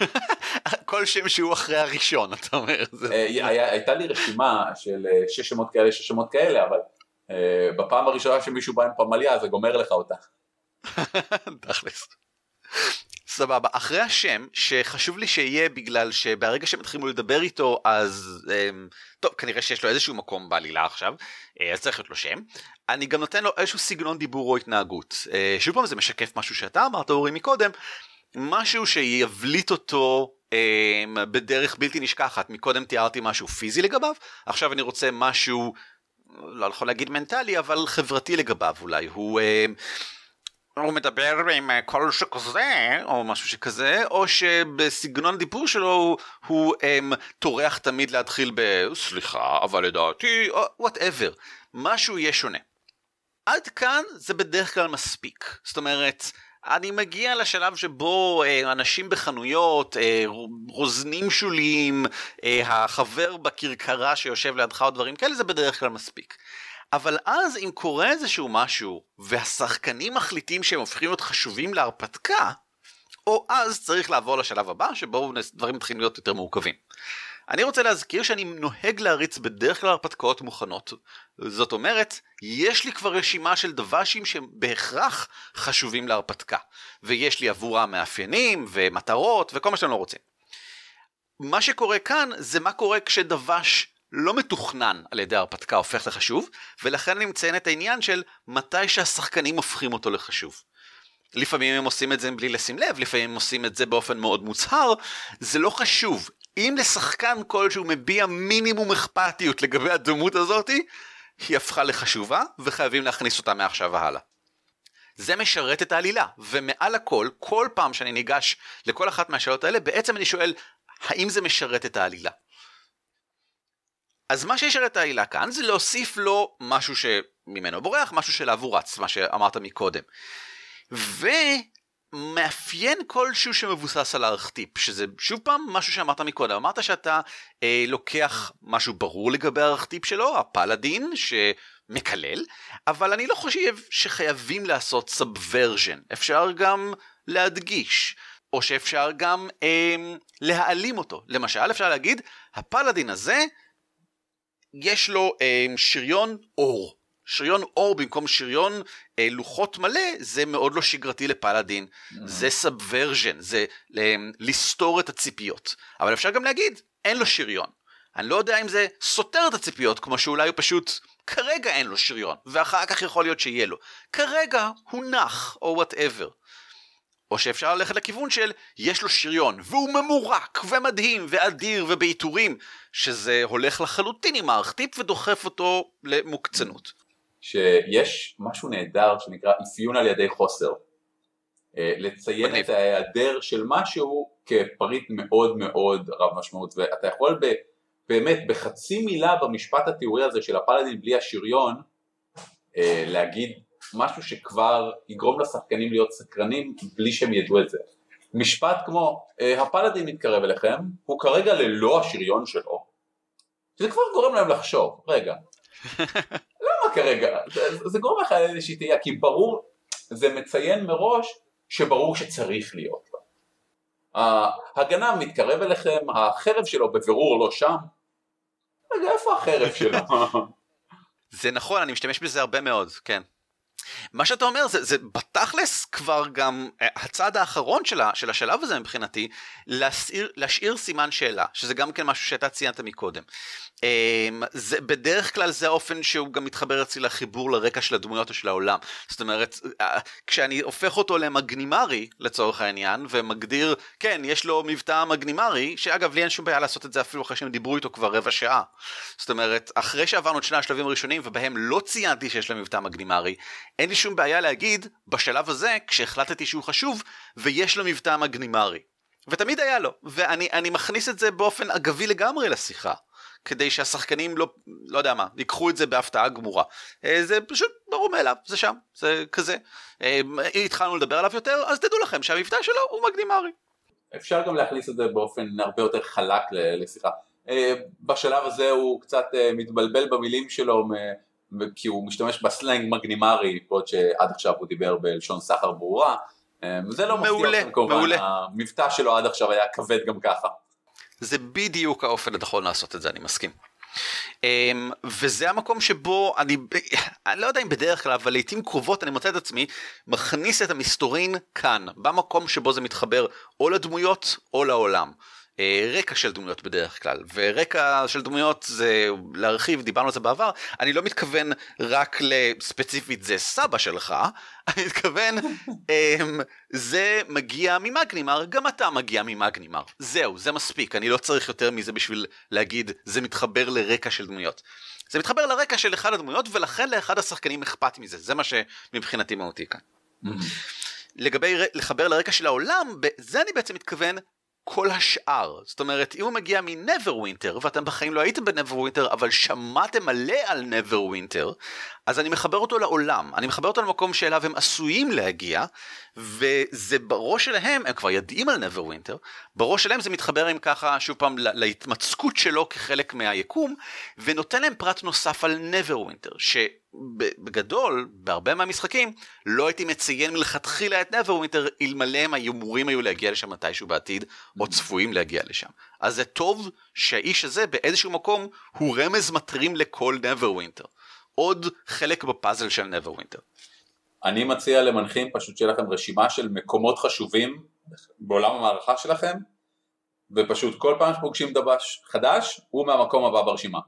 *laughs* כל שם שהוא אחרי הראשון אתה אומר. אה, הייתה לי רשימה של אה, שש שמות כאלה שש שמות כאלה אבל אה, בפעם הראשונה שמישהו בא עם פמליה זה גומר לך אותה. *laughs* תכלס. סבבה אחרי השם שחשוב לי שיהיה בגלל שברגע שמתחילים לדבר איתו אז אמ, טוב כנראה שיש לו איזשהו מקום בעלילה עכשיו אז צריך להיות לו שם אני גם נותן לו איזשהו סגנון דיבור או התנהגות שוב פעם זה משקף משהו שאתה אמרת אורי מקודם משהו שיבליט אותו אה, בדרך בלתי נשכחת. מקודם תיארתי משהו פיזי לגביו, עכשיו אני רוצה משהו, לא יכול להגיד מנטלי, אבל חברתי לגביו אולי. הוא... אה, הוא מדבר עם אה, קול שכזה, או משהו שכזה, או שבסגנון הדיבור שלו הוא, הוא um, טורח תמיד להתחיל ב... סליחה, אבל לדעתי, או וואטאבר. משהו יהיה שונה. עד כאן זה בדרך כלל מספיק. זאת אומרת, אני מגיע לשלב שבו אה, אנשים בחנויות, אה, רוזנים שוליים, אה, החבר בכרכרה שיושב לידך או דברים כאלה, זה בדרך כלל מספיק. אבל אז אם קורה איזשהו משהו, והשחקנים מחליטים שהם הופכים להיות חשובים להרפתקה, או אז צריך לעבור לשלב הבא, שבו דברים מתחילים להיות יותר מורכבים. אני רוצה להזכיר שאני נוהג להריץ בדרך כלל הרפתקאות מוכנות. זאת אומרת, יש לי כבר רשימה של דב"שים שהם בהכרח חשובים להרפתקה. ויש לי עבורם מאפיינים ומטרות וכל מה שאתם לא רוצים. מה שקורה כאן זה מה קורה כשדב"ש לא מתוכנן על ידי ההרפתקה הופך לחשוב, ולכן אני מציין את העניין של מתי שהשחקנים הופכים אותו לחשוב. לפעמים הם עושים את זה בלי לשים לב, לפעמים הם עושים את זה באופן מאוד מוצהר, זה לא חשוב. אם לשחקן כלשהו מביע מינימום אכפתיות לגבי הדמות הזאתי, היא הפכה לחשובה, וחייבים להכניס אותה מעכשיו והלאה. זה משרת את העלילה, ומעל הכל, כל פעם שאני ניגש לכל אחת מהשאלות האלה, בעצם אני שואל, האם זה משרת את העלילה? אז מה שישרת את העלילה כאן זה להוסיף לו משהו שממנו בורח, משהו שאליו רץ, מה שאמרת מקודם. ומאפיין כלשהו שמבוסס על הארכטיפ, שזה שוב פעם משהו שאמרת מקודם, אמרת שאתה אה, לוקח משהו ברור לגבי הארכטיפ שלו, הפלאדין, שמקלל, אבל אני לא חושב שחייבים לעשות subversion, אפשר גם להדגיש. או שאפשר גם אה, להעלים אותו. למשל, אפשר להגיד, הפלאדין הזה יש לו אה, שריון אור. שריון אור במקום שריון אה, לוחות מלא זה מאוד לא שגרתי לפלאדין, mm-hmm. זה subversion, זה אה, לסתור את הציפיות. אבל אפשר גם להגיד, אין לו שריון. אני לא יודע אם זה סותר את הציפיות, כמו שאולי הוא פשוט כרגע אין לו שריון, ואחר כך יכול להיות שיהיה לו. כרגע הוא נח, או whatever. או שאפשר ללכת לכיוון של יש לו שריון והוא ממורק ומדהים ואדיר ובעיטורים שזה הולך לחלוטין עם הארכטיפ ודוחף אותו למוקצנות. שיש משהו נהדר שנקרא אפיון על ידי חוסר. אה, לציין את ההיעדר של משהו כפריט מאוד מאוד רב משמעות ואתה יכול ב, באמת בחצי מילה במשפט התיאורי הזה של הפלאדין בלי השריון אה, להגיד משהו שכבר יגרום לשחקנים להיות סקרנים בלי שהם ידעו את זה. משפט כמו אה, הפלאדין מתקרב אליכם, הוא כרגע ללא השריון שלו, זה כבר גורם להם לחשוב, רגע, *laughs* למה כרגע? זה, זה גורם לך לאיזושהי תהייה, כי ברור, זה מציין מראש שברור שצריך להיות לו. ההגנה מתקרב אליכם, החרב שלו בבירור לא שם, רגע איפה החרב שלו? *laughs* זה נכון, אני משתמש בזה הרבה מאוד, כן. מה שאתה אומר זה, זה בתכלס כבר גם אה, הצעד האחרון של, של השלב הזה מבחינתי להשאיר, להשאיר סימן שאלה שזה גם כן משהו שאתה ציינת מקודם. אמ, זה, בדרך כלל זה האופן שהוא גם מתחבר אצלי לחיבור לרקע של הדמויות או של העולם. זאת אומרת, אה, כשאני הופך אותו למגנימרי לצורך העניין, ומגדיר, כן, יש לו מבטא מגנימרי, שאגב לי אין שום בעיה לעשות את זה אפילו אחרי שהם דיברו איתו כבר רבע שעה. זאת אומרת, אחרי שעברנו את שני השלבים הראשונים ובהם לא ציינתי שיש לו מבטא מגנימרי, אין לי שום בעיה להגיד, בשלב הזה, כשהחלטתי שהוא חשוב, ויש לו מבטא מגנימרי. ותמיד היה לו, ואני מכניס את זה באופן אגבי לגמרי לשיחה. כדי שהשחקנים לא, לא יודע מה, ייקחו את זה בהפתעה גמורה. אה, זה פשוט ברור מאליו, זה שם, זה כזה. אם אה, התחלנו לדבר עליו יותר, אז תדעו לכם שהמבטא שלו הוא מגנימרי. אפשר גם להכניס את זה באופן הרבה יותר חלק לשיחה. אה, בשלב הזה הוא קצת מתבלבל במילים שלו, כי הוא משתמש בסלנג מגנימרי, בעוד שעד עכשיו הוא דיבר בלשון סחר ברורה. זה לא מפתיע אותם כמובן, המבטא שלו עד עכשיו היה כבד גם ככה. זה בדיוק האופן הנכון לעשות את זה, אני מסכים. Um, וזה המקום שבו אני, אני לא יודע אם בדרך כלל, אבל לעיתים קרובות אני מוצא את עצמי מכניס את המסתורין כאן, במקום שבו זה מתחבר או לדמויות או לעולם. אה, רקע של דמויות בדרך כלל, ורקע של דמויות זה להרחיב, דיברנו על זה בעבר, אני לא מתכוון רק לספציפית זה סבא שלך, *laughs* אני מתכוון אמ, זה מגיע ממגנימר, גם אתה מגיע ממגנימר, זהו, זה מספיק, אני לא צריך יותר מזה בשביל להגיד זה מתחבר לרקע של דמויות. זה מתחבר לרקע של אחד הדמויות ולכן לאחד השחקנים אכפת מזה, זה מה שמבחינתי מהותי כאן. לגבי לחבר לרקע של העולם, בזה אני בעצם מתכוון כל השאר. זאת אומרת, אם הוא מגיע מנברווינטר, ואתם בחיים לא הייתם בנברווינטר, אבל שמעתם מלא על נברווינטר, אז אני מחבר אותו לעולם. אני מחבר אותו למקום שאליו הם עשויים להגיע, וזה בראש שלהם, הם כבר יודעים על נברווינטר, בראש שלהם זה מתחבר עם ככה, שוב פעם, להתמצקות שלו כחלק מהיקום, ונותן להם פרט נוסף על נברווינטר, שבגדול, בהרבה מהמשחקים, לא הייתי מציין מלכתחילה את נברווינטר, אלמלא הם היו אמורים היו להגיע לשם מתישהו בעתיד, או צפויים להגיע לשם. אז זה טוב שהאיש הזה באיזשהו מקום הוא רמז מטרים לכל נברווינטר. עוד חלק בפאזל של נברווינטר. אני מציע למנחים פשוט שיהיה לכם רשימה של מקומות חשובים בעולם המערכה שלכם, ופשוט כל פעם שפוגשים דבש חדש, הוא מהמקום הבא ברשימה.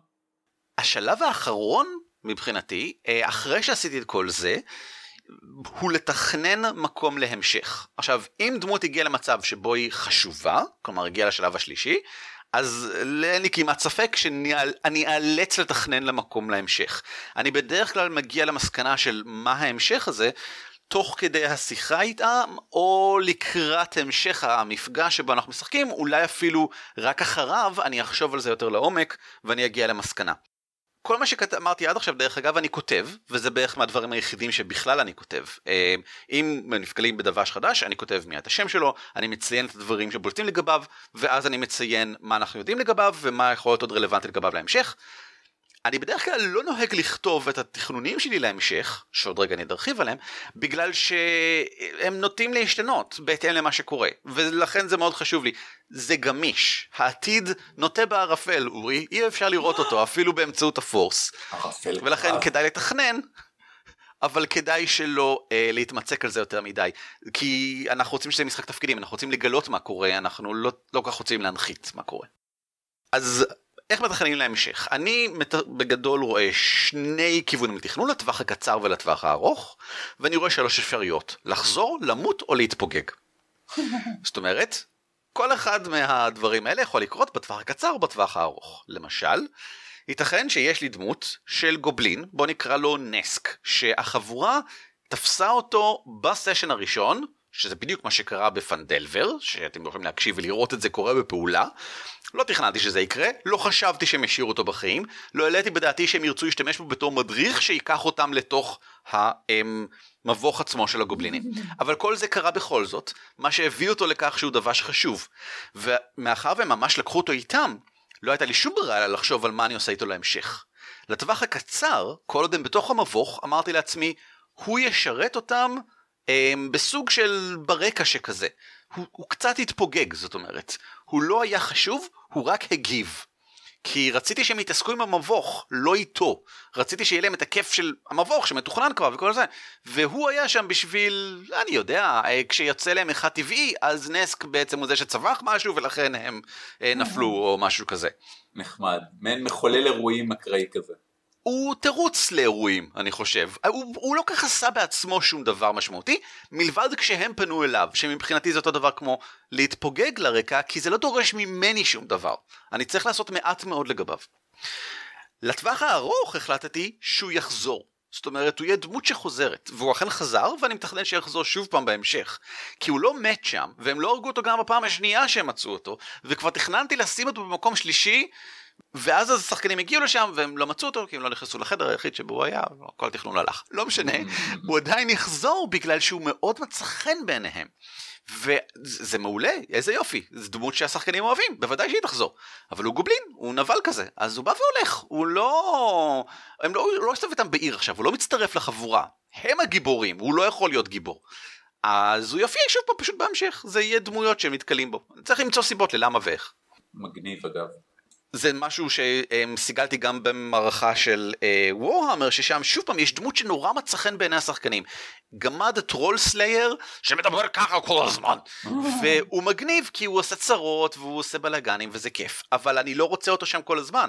השלב האחרון מבחינתי, אה, אחרי שעשיתי את כל זה, הוא לתכנן מקום להמשך. עכשיו, אם דמות הגיעה למצב שבו היא חשובה, כלומר הגיעה לשלב השלישי, אז אין לי כמעט ספק שאני אאלץ לתכנן למקום להמשך. אני בדרך כלל מגיע למסקנה של מה ההמשך הזה, תוך כדי השיחה איתם, או לקראת המשך המפגש שבו אנחנו משחקים, אולי אפילו רק אחריו אני אחשוב על זה יותר לעומק, ואני אגיע למסקנה. כל מה שאמרתי עד עכשיו דרך אגב אני כותב וזה בערך מהדברים היחידים שבכלל אני כותב. אה, אם נפגלים בדבש חדש אני כותב מיד את השם שלו אני מציין את הדברים שבולטים לגביו ואז אני מציין מה אנחנו יודעים לגביו ומה יכול להיות עוד רלוונטי לגביו להמשך אני בדרך כלל לא נוהג לכתוב את התכנונים שלי להמשך, שעוד רגע אני ארחיב עליהם, בגלל שהם נוטים להשתנות בהתאם למה שקורה, ולכן זה מאוד חשוב לי. זה גמיש, העתיד נוטה בערפל, אורי, אי אפשר לראות אותו אפילו באמצעות הפורס. ולכן כדאי לתכנן אבל כדאי שלא אה, להתמצק על זה יותר מדי, כי אנחנו רוצים שזה משחק תפקידים, אנחנו רוצים לגלות מה קורה, אנחנו לא, לא כל כך רוצים להנחית מה קורה. אז איך מתכננים להמשך? אני בגדול רואה שני כיוונים לתכנון, לטווח הקצר ולטווח הארוך, ואני רואה שלוש אפשרויות, לחזור, למות או להתפוגג. *laughs* זאת אומרת, כל אחד מהדברים האלה יכול לקרות בטווח הקצר או בטווח הארוך. למשל, ייתכן שיש לי דמות של גובלין, בוא נקרא לו נסק, שהחבורה תפסה אותו בסשן הראשון, שזה בדיוק מה שקרה בפנדלבר, שאתם יכולים להקשיב ולראות את זה קורה בפעולה. לא תכננתי שזה יקרה, לא חשבתי שהם ישאירו אותו בחיים, לא העליתי בדעתי שהם ירצו להשתמש בו בתור מדריך שייקח אותם לתוך המבוך עצמו של הגובלינים. *laughs* אבל כל זה קרה בכל זאת, מה שהביא אותו לכך שהוא דבש חשוב. ומאחר והם ממש לקחו אותו איתם, לא הייתה לי שום ברירה אלא לחשוב על מה אני עושה איתו להמשך. לטווח הקצר, כל עוד הם בתוך המבוך, אמרתי לעצמי, הוא ישרת אותם בסוג של ברקע שכזה. הוא, הוא קצת התפוגג, זאת אומרת. הוא לא היה חשוב, הוא רק הגיב. כי רציתי שהם יתעסקו עם המבוך, לא איתו. רציתי שיהיה להם את הכיף של המבוך שמתוכנן כבר וכל זה. והוא היה שם בשביל, אני יודע, כשיוצא להם אחד טבעי, אז נסק בעצם הוא זה שצבח משהו ולכן הם אה, נפלו או משהו כזה. נחמד, מעין מחולל אירועים אקראי כזה. הוא תירוץ לאירועים, אני חושב. הוא, הוא לא כך עשה בעצמו שום דבר משמעותי, מלבד כשהם פנו אליו, שמבחינתי זה אותו דבר כמו להתפוגג לרקע, כי זה לא דורש ממני שום דבר. אני צריך לעשות מעט מאוד לגביו. לטווח הארוך החלטתי שהוא יחזור. זאת אומרת, הוא יהיה דמות שחוזרת, והוא אכן חזר, ואני מתכנן שיחזור שוב פעם בהמשך. כי הוא לא מת שם, והם לא הרגו אותו גם בפעם השנייה שהם מצאו אותו, וכבר תכננתי לשים אותו במקום שלישי, ואז השחקנים הגיעו לשם והם לא מצאו אותו כי הם לא נכנסו לחדר היחיד שבו הוא היה, כל התכנון הלך. לא משנה, *laughs* הוא עדיין יחזור בגלל שהוא מאוד מצא חן בעיניהם. וזה מעולה, איזה יופי, זו דמות שהשחקנים אוהבים, בוודאי שהיא תחזור. אבל הוא גובלין, הוא נבל כזה, אז הוא בא והולך, הוא לא... הם לא, הוא לא מסתובב איתם בעיר עכשיו, הוא לא מצטרף לחבורה. הם הגיבורים, הוא לא יכול להיות גיבור. אז הוא יופיע שוב פעם פשוט בהמשך, זה יהיה דמויות שהם נתקלים בו. צריך למצוא סיבות ללמה ואיך. מגניב אגב. זה משהו שסיגלתי גם במערכה של וורהמר אה, ששם שוב פעם יש דמות שנורא מצא חן בעיני השחקנים. גמד הטרול סלייר שמדבר ככה כל הזמן והוא מגניב כי הוא עושה צרות והוא עושה בלאגנים וזה כיף אבל אני לא רוצה אותו שם כל הזמן.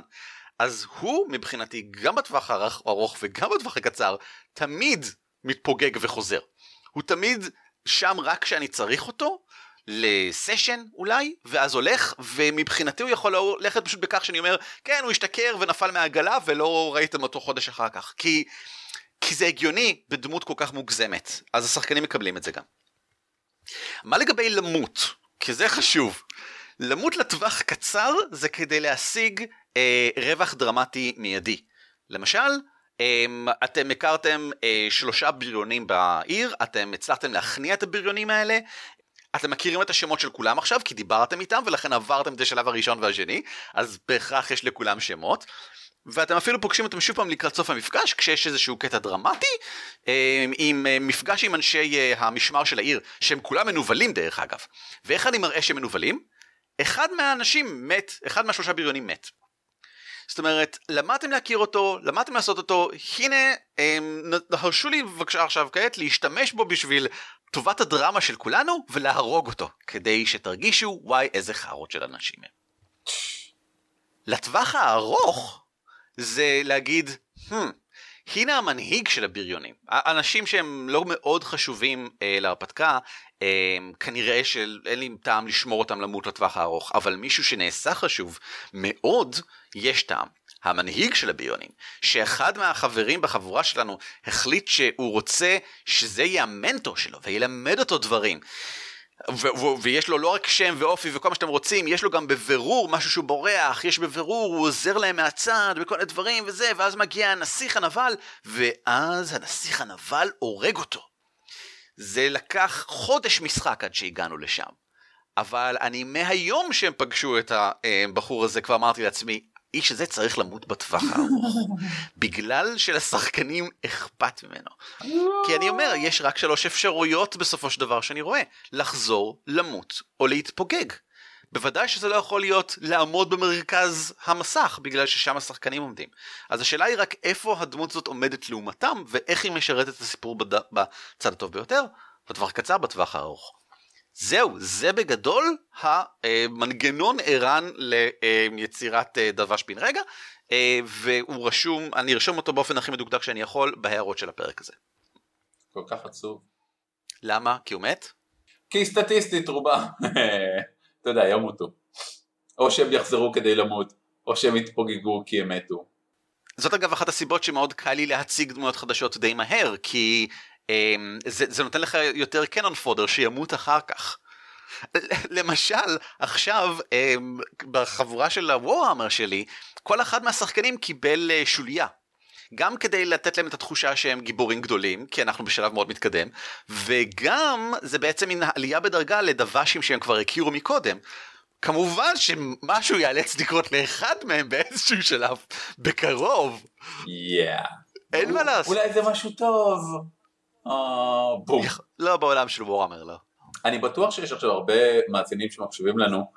אז הוא מבחינתי גם בטווח הארוך וגם בטווח הקצר תמיד מתפוגג וחוזר. הוא תמיד שם רק כשאני צריך אותו לסשן אולי, ואז הולך, ומבחינתי הוא יכול ללכת פשוט בכך שאני אומר, כן, הוא השתכר ונפל מהעגלה ולא ראיתם אותו חודש אחר כך. כי כי זה הגיוני בדמות כל כך מוגזמת, אז השחקנים מקבלים את זה גם. מה לגבי למות? כי זה חשוב. למות לטווח קצר זה כדי להשיג אה, רווח דרמטי מיידי. למשל, אה, אתם הכרתם אה, שלושה בריונים בעיר, אתם הצלחתם להכניע את הבריונים האלה, אתם מכירים את השמות של כולם עכשיו כי דיברתם איתם ולכן עברתם את השלב הראשון והשני, אז בהכרח יש לכולם שמות. ואתם אפילו פוגשים אותם שוב פעם לקראת סוף המפגש כשיש איזשהו קטע דרמטי אה, עם אה, מפגש עם אנשי אה, המשמר של העיר שהם כולם מנוולים דרך אגב ואיך אני מראה שהם מנוולים? אחד מהאנשים מת, אחד מהשלושה בריונים מת. זאת אומרת, למדתם להכיר אותו, למדתם לעשות אותו, הנה, הרשו לי בבקשה עכשיו כעת להשתמש בו בשביל טובת הדרמה של כולנו ולהרוג אותו, כדי שתרגישו וואי איזה חארות של אנשים הם. לטווח הארוך, זה להגיד, hmm, הנה המנהיג של הבריונים. אנשים שהם לא מאוד חשובים אה, להרפתקה, אה, כנראה שאין לי טעם לשמור אותם למות לטווח הארוך, אבל מישהו שנעשה חשוב מאוד, יש טעם. המנהיג של הבריונים, שאחד מהחברים בחבורה שלנו החליט שהוא רוצה שזה יהיה המנטור שלו וילמד אותו דברים. ויש לו לא רק שם ואופי וכל מה שאתם רוצים, יש לו גם בבירור משהו שהוא בורח, יש בבירור, הוא עוזר להם מהצד וכל מיני דברים וזה, ואז מגיע הנסיך הנבל, ואז הנסיך הנבל הורג אותו. זה לקח חודש משחק עד שהגענו לשם. אבל אני מהיום שהם פגשו את הבחור הזה כבר אמרתי לעצמי, האיש הזה צריך למות בטווח הארוך. *laughs* בגלל שלשחקנים אכפת ממנו. כי אני אומר, יש רק שלוש אפשרויות בסופו של דבר שאני רואה. לחזור, למות או להתפוגג. בוודאי שזה לא יכול להיות לעמוד במרכז המסך בגלל ששם השחקנים עומדים. אז השאלה היא רק איפה הדמות הזאת עומדת לעומתם ואיך היא משרתת את הסיפור בד... בצד הטוב ביותר, בטווח קצר, בטווח הארוך. זהו, זה בגדול המנגנון ערן ליצירת אה, דבש בן רגע, אה, והוא רשום, אני ארשום אותו באופן הכי מדוקדק שאני יכול בהערות של הפרק הזה. כל כך עצוב. למה? כי הוא מת? כי סטטיסטית רובה, *laughs* אתה יודע, ימותו. או שהם יחזרו כדי למות, או שהם יתפוגגו כי הם מתו. זאת אגב אחת הסיבות שמאוד קל לי להציג דמויות חדשות די מהר, כי זה, זה נותן לך יותר קנון פודר שימות אחר כך. למשל עכשיו אמ, בחבורה של הווארהמר שלי כל אחד מהשחקנים קיבל אה, שוליה. גם כדי לתת להם את התחושה שהם גיבורים גדולים כי אנחנו בשלב מאוד מתקדם וגם זה בעצם מין עלייה בדרגה לדוושים שהם כבר הכירו מקודם. כמובן שמשהו ייאלץ לקרות לאחד מהם באיזשהו שלב בקרוב. Yeah. אין מה לעשות. אולי זה משהו טוב. אה, בום. לא בעולם של וורהמר לא. אני בטוח שיש עכשיו הרבה מאזינים שמקשיבים לנו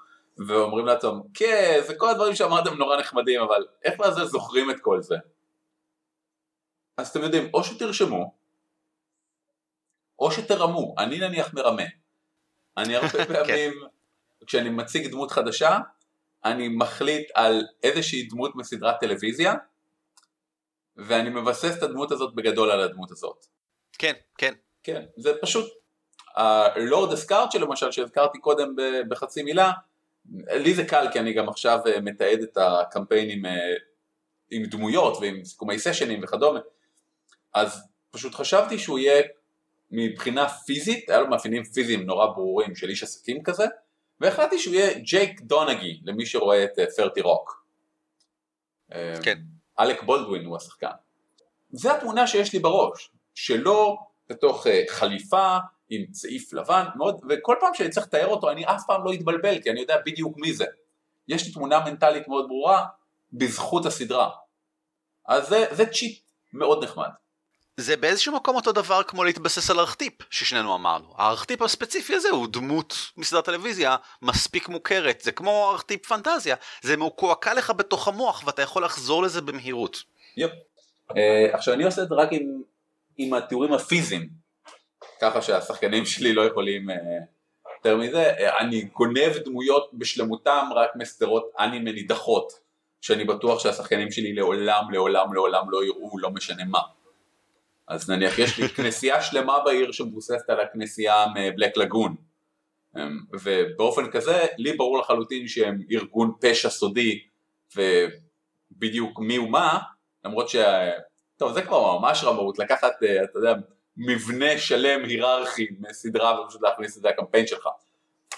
ואומרים לעצמם כן זה כל הדברים שאמרתם נורא נחמדים אבל איך לזה זוכרים את כל זה. אז אתם יודעים או שתרשמו או שתרמו אני נניח מרמה. אני הרבה *laughs* כן. פעמים כשאני מציג דמות חדשה אני מחליט על איזושהי דמות מסדרת טלוויזיה ואני מבסס את הדמות הזאת בגדול על הדמות הזאת. כן, כן. כן, זה פשוט, הלורד אסקארט שלמשל שהזכרתי קודם בחצי מילה, לי זה קל כי אני גם עכשיו אה, מתעד את הקמפיינים אה, עם דמויות ועם סיכומי סשנים וכדומה, אז פשוט חשבתי שהוא יהיה מבחינה פיזית, היה לו מאפיינים פיזיים נורא ברורים של איש עסקים כזה, והחלטתי שהוא יהיה ג'ייק דונגי למי שרואה את פרטי אה, רוק. כן. אלק בולדווין הוא השחקן. זה התמונה שיש לי בראש, שלו בתוך אה, חליפה עם צעיף לבן, מאוד, וכל פעם שאני צריך לתאר אותו אני אף פעם לא אתבלבל כי אני יודע בדיוק מי זה. יש לי תמונה מנטלית מאוד ברורה בזכות הסדרה. אז זה, זה צ'יט מאוד נחמד. זה באיזשהו מקום אותו דבר כמו להתבסס על ארכטיפ ששנינו אמרנו. הארכטיפ הספציפי הזה הוא דמות מסדרת טלוויזיה מספיק מוכרת, זה כמו ארכטיפ פנטזיה, זה מקועקע לך בתוך המוח ואתה יכול לחזור לזה במהירות. יפ. Uh, עכשיו אני עושה את זה רק עם עם התיאורים הפיזיים, ככה שהשחקנים שלי לא יכולים uh, יותר מזה, uh, אני גונב דמויות בשלמותם רק מסדרות אנימה נידחות, שאני בטוח שהשחקנים שלי לעולם לעולם לעולם לא יראו לא משנה מה. אז נניח יש לי כנסייה שלמה בעיר שמבוססת על הכנסייה מבלק לגון, um, ובאופן כזה לי ברור לחלוטין שהם ארגון פשע סודי ובדיוק מי ומה, למרות שה... טוב זה כבר ממש רמאות, לקחת, אה, אתה יודע, מבנה שלם היררכי מסדרה ופשוט להכניס את זה לקמפיין שלך.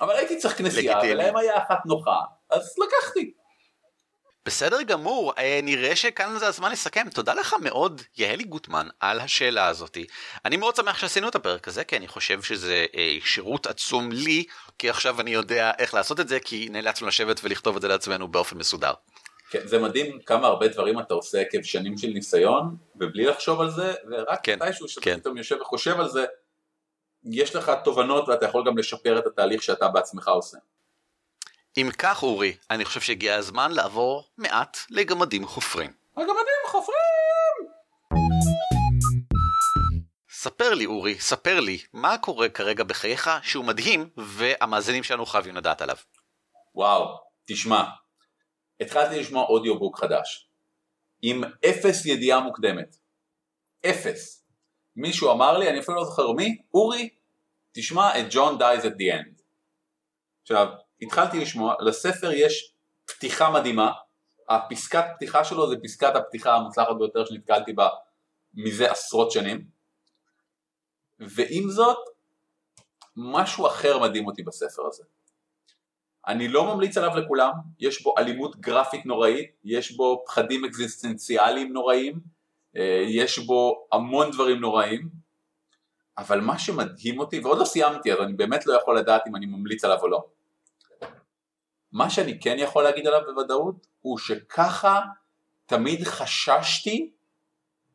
אבל הייתי צריך כנסייה, לגיטימי. ולהם היה אחת נוחה, אז לקחתי. בסדר גמור, אה, נראה שכאן זה הזמן לסכם. תודה לך מאוד, יהלי גוטמן, על השאלה הזאתי. אני מאוד שמח שעשינו את הפרק הזה, כי אני חושב שזה אה, שירות עצום לי, כי עכשיו אני יודע איך לעשות את זה, כי נאלצנו לשבת ולכתוב את זה לעצמנו באופן מסודר. כן, זה מדהים כמה הרבה דברים אתה עושה עקב שנים של ניסיון, ובלי לחשוב על זה, ורק כן, מתישהו שאתה כן. פתאום יושב וחושב על זה, יש לך תובנות ואתה יכול גם לשפר את התהליך שאתה בעצמך עושה. אם כך, אורי, אני חושב שהגיע הזמן לעבור מעט לגמדים חופרים. הגמדים חופרים! ספר לי, אורי, ספר לי, מה קורה כרגע בחייך שהוא מדהים, והמאזינים שלנו חייבים לדעת עליו. וואו, תשמע, התחלתי לשמוע audiobook חדש, עם אפס ידיעה מוקדמת. אפס. מישהו אמר לי, אני אפילו לא זוכר מי, אורי, תשמע את John Dies at the End. עכשיו, התחלתי לשמוע, לספר יש פתיחה מדהימה, הפסקת פתיחה שלו זה פסקת הפתיחה המוצלחת ביותר שנתקלתי בה מזה עשרות שנים, ועם זאת, משהו אחר מדהים אותי בספר הזה. אני לא ממליץ עליו לכולם, יש בו אלימות גרפית נוראית, יש בו פחדים אקזיסטנציאליים נוראים, אה, יש בו המון דברים נוראים, אבל מה שמדהים אותי, ועוד לא סיימתי, אז אני באמת לא יכול לדעת אם אני ממליץ עליו או לא. מה שאני כן יכול להגיד עליו בוודאות, הוא שככה תמיד חששתי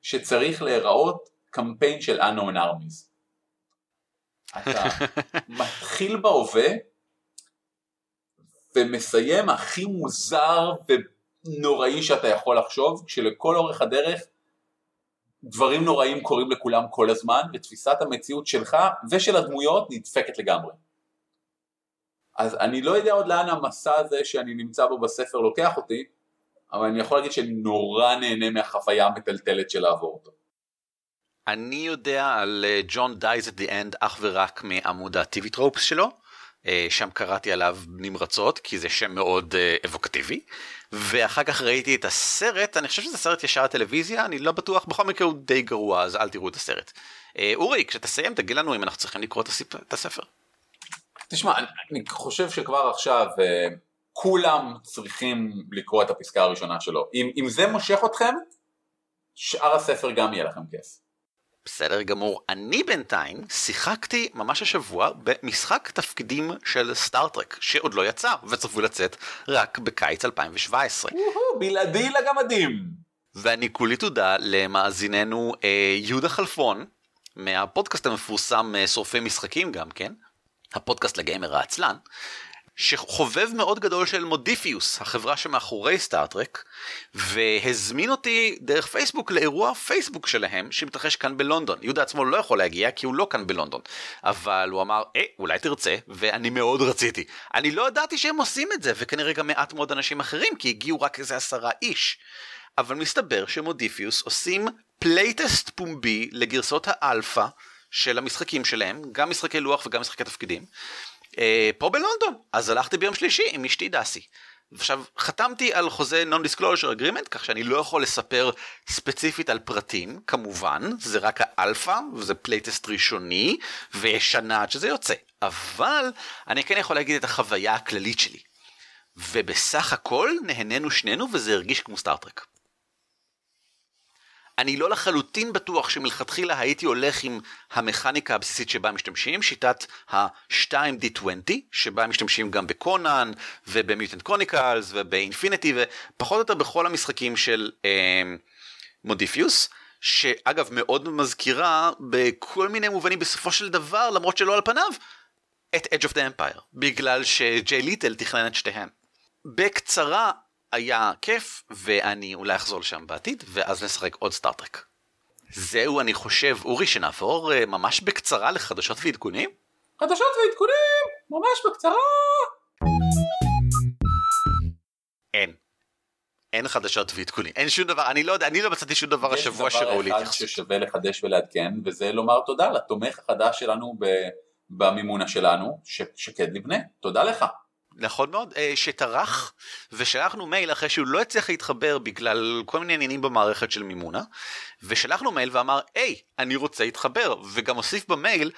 שצריך להיראות קמפיין של unknown armies. אתה *laughs* מתחיל בהווה ומסיים הכי מוזר ונוראי שאתה יכול לחשוב, כשלכל אורך הדרך דברים נוראים קורים לכולם כל הזמן, ותפיסת המציאות שלך ושל הדמויות נדפקת לגמרי. אז אני לא יודע עוד לאן המסע הזה שאני נמצא בו בספר לוקח אותי, אבל אני יכול להגיד שאני נורא נהנה מהחוויה המטלטלת של לעבור אותו. אני יודע על John Dies at the End אך ורק מעמוד ה TV Tropes שלו, שם קראתי עליו נמרצות כי זה שם מאוד אה, אבוקטיבי, ואחר כך ראיתי את הסרט, אני חושב שזה סרט ישר לטלוויזיה, אני לא בטוח, בכל מקרה הוא די גרוע אז אל תראו את הסרט. אה, אורי, כשתסיים תגיד לנו אם אנחנו צריכים לקרוא את הספר. תשמע, אני, חושב שכבר עכשיו אה, כולם צריכים לקרוא את הפסקה הראשונה שלו. אם, אם זה מושך אתכם, שאר הספר גם יהיה לכם כיף. בסדר גמור. אני בינתיים שיחקתי ממש השבוע במשחק תפקידים של סטארטרק, שעוד לא יצא וצפוי לצאת רק בקיץ 2017. וואו, בלעדי לגמדים. ואני כולי תודה למאזיננו אה, יהודה חלפון, מהפודקאסט המפורסם אה, שורפי משחקים גם כן, הפודקאסט לגיימר העצלן, שחובב מאוד גדול של מודיפיוס, החברה שמאחורי סטארטרק, והזמין אותי דרך פייסבוק לאירוע פייסבוק שלהם שמתרחש כאן בלונדון. יהודה עצמו לא יכול להגיע כי הוא לא כאן בלונדון, אבל הוא אמר, אה, אולי תרצה, ואני מאוד רציתי. אני לא ידעתי שהם עושים את זה, וכנראה גם מעט מאוד אנשים אחרים, כי הגיעו רק איזה עשרה איש. אבל מסתבר שמודיפיוס עושים playtest פומבי לגרסות האלפא של המשחקים שלהם, גם משחקי לוח וגם משחקי תפקידים, אה, פה בלונדון. אז הלכתי ביום שלישי עם אשתי דסי. עכשיו, חתמתי על חוזה non-disclosure agreement, כך שאני לא יכול לספר ספציפית על פרטים, כמובן, זה רק האלפא, וזה playtest ראשוני, ויש שנה עד שזה יוצא. אבל אני כן יכול להגיד את החוויה הכללית שלי. ובסך הכל נהנינו שנינו וזה הרגיש כמו סטארטרק. אני לא לחלוטין בטוח שמלכתחילה הייתי הולך עם המכניקה הבסיסית שבה משתמשים, שיטת ה-2D20, שבה משתמשים גם בקונן ובמיוטנט קרוניקלס ובאינפיניטי ופחות או יותר בכל המשחקים של אה, מודיפיוס, שאגב מאוד מזכירה בכל מיני מובנים בסופו של דבר, למרות שלא על פניו, את Edge of the Empire, בגלל שג'יי ליטל תכנן את שתיהן. בקצרה, היה כיף, ואני אולי אחזור לשם בעתיד, ואז נשחק עוד סטארטרק. זהו, אני חושב, אורי, שנעבור uh, ממש בקצרה לחדשות ועדכונים? חדשות ועדכונים, ממש בקצרה. אין. אין חדשות ועדכונים, אין שום דבר, אני לא יודע, אני לא מצאתי שום דבר השבוע שראו יש לי דבר אחד. ששווה לחדש ולעדכן, וזה לומר תודה לתומך החדש שלנו ב- במימונה שלנו, ש- שקד לבנה. תודה לך. נכון מאוד, אה, שטרח ושלחנו מייל אחרי שהוא לא הצליח להתחבר בגלל כל מיני עניינים במערכת של מימונה, ושלחנו מייל ואמר, היי, אני רוצה להתחבר, וגם הוסיף במייל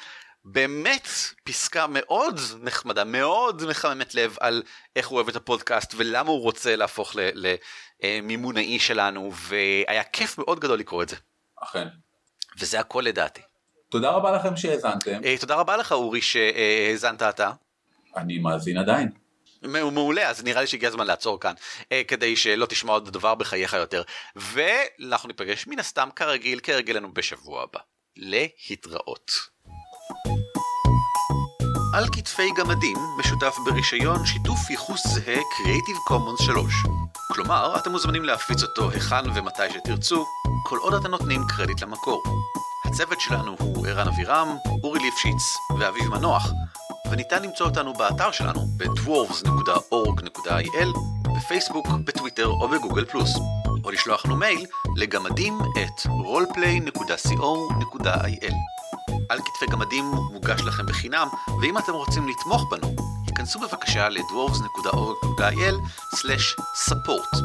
באמת פסקה מאוד נחמדה, מאוד מחממת לב על איך הוא אוהב את הפודקאסט ולמה הוא רוצה להפוך למימונאי שלנו, והיה כיף מאוד גדול לקרוא את זה. אכן. וזה הכל לדעתי. תודה רבה לכם שהאזנתם. אה, תודה רבה לך אורי שהאזנת אתה. אני מאזין עדיין. מעולה אז נראה לי שהגיע הזמן לעצור כאן אה, כדי שלא תשמע עוד דבר בחייך יותר ואנחנו ניפגש מן הסתם כרגיל כרגלנו בשבוע הבא להתראות. על כתפי גמדים משותף ברישיון שיתוף ייחוס זהה Creative Commons 3. כלומר, אתם מוזמנים להפיץ אותו היכן ומתי שתרצו, כל עוד אתם נותנים קרדיט למקור. הצוות שלנו הוא ערן אבירם, אורי ליפשיץ ואביב מנוח, וניתן למצוא אותנו באתר שלנו ב-dwarves.org.il, בפייסבוק, בטוויטר או בגוגל פלוס, או לשלוח לנו מייל לגמדים את roleplay.co.il. על כתפי גמדים מוגש לכם בחינם, ואם אתם רוצים לתמוך בנו, היכנסו בבקשה ל-dwarves.org.il/support.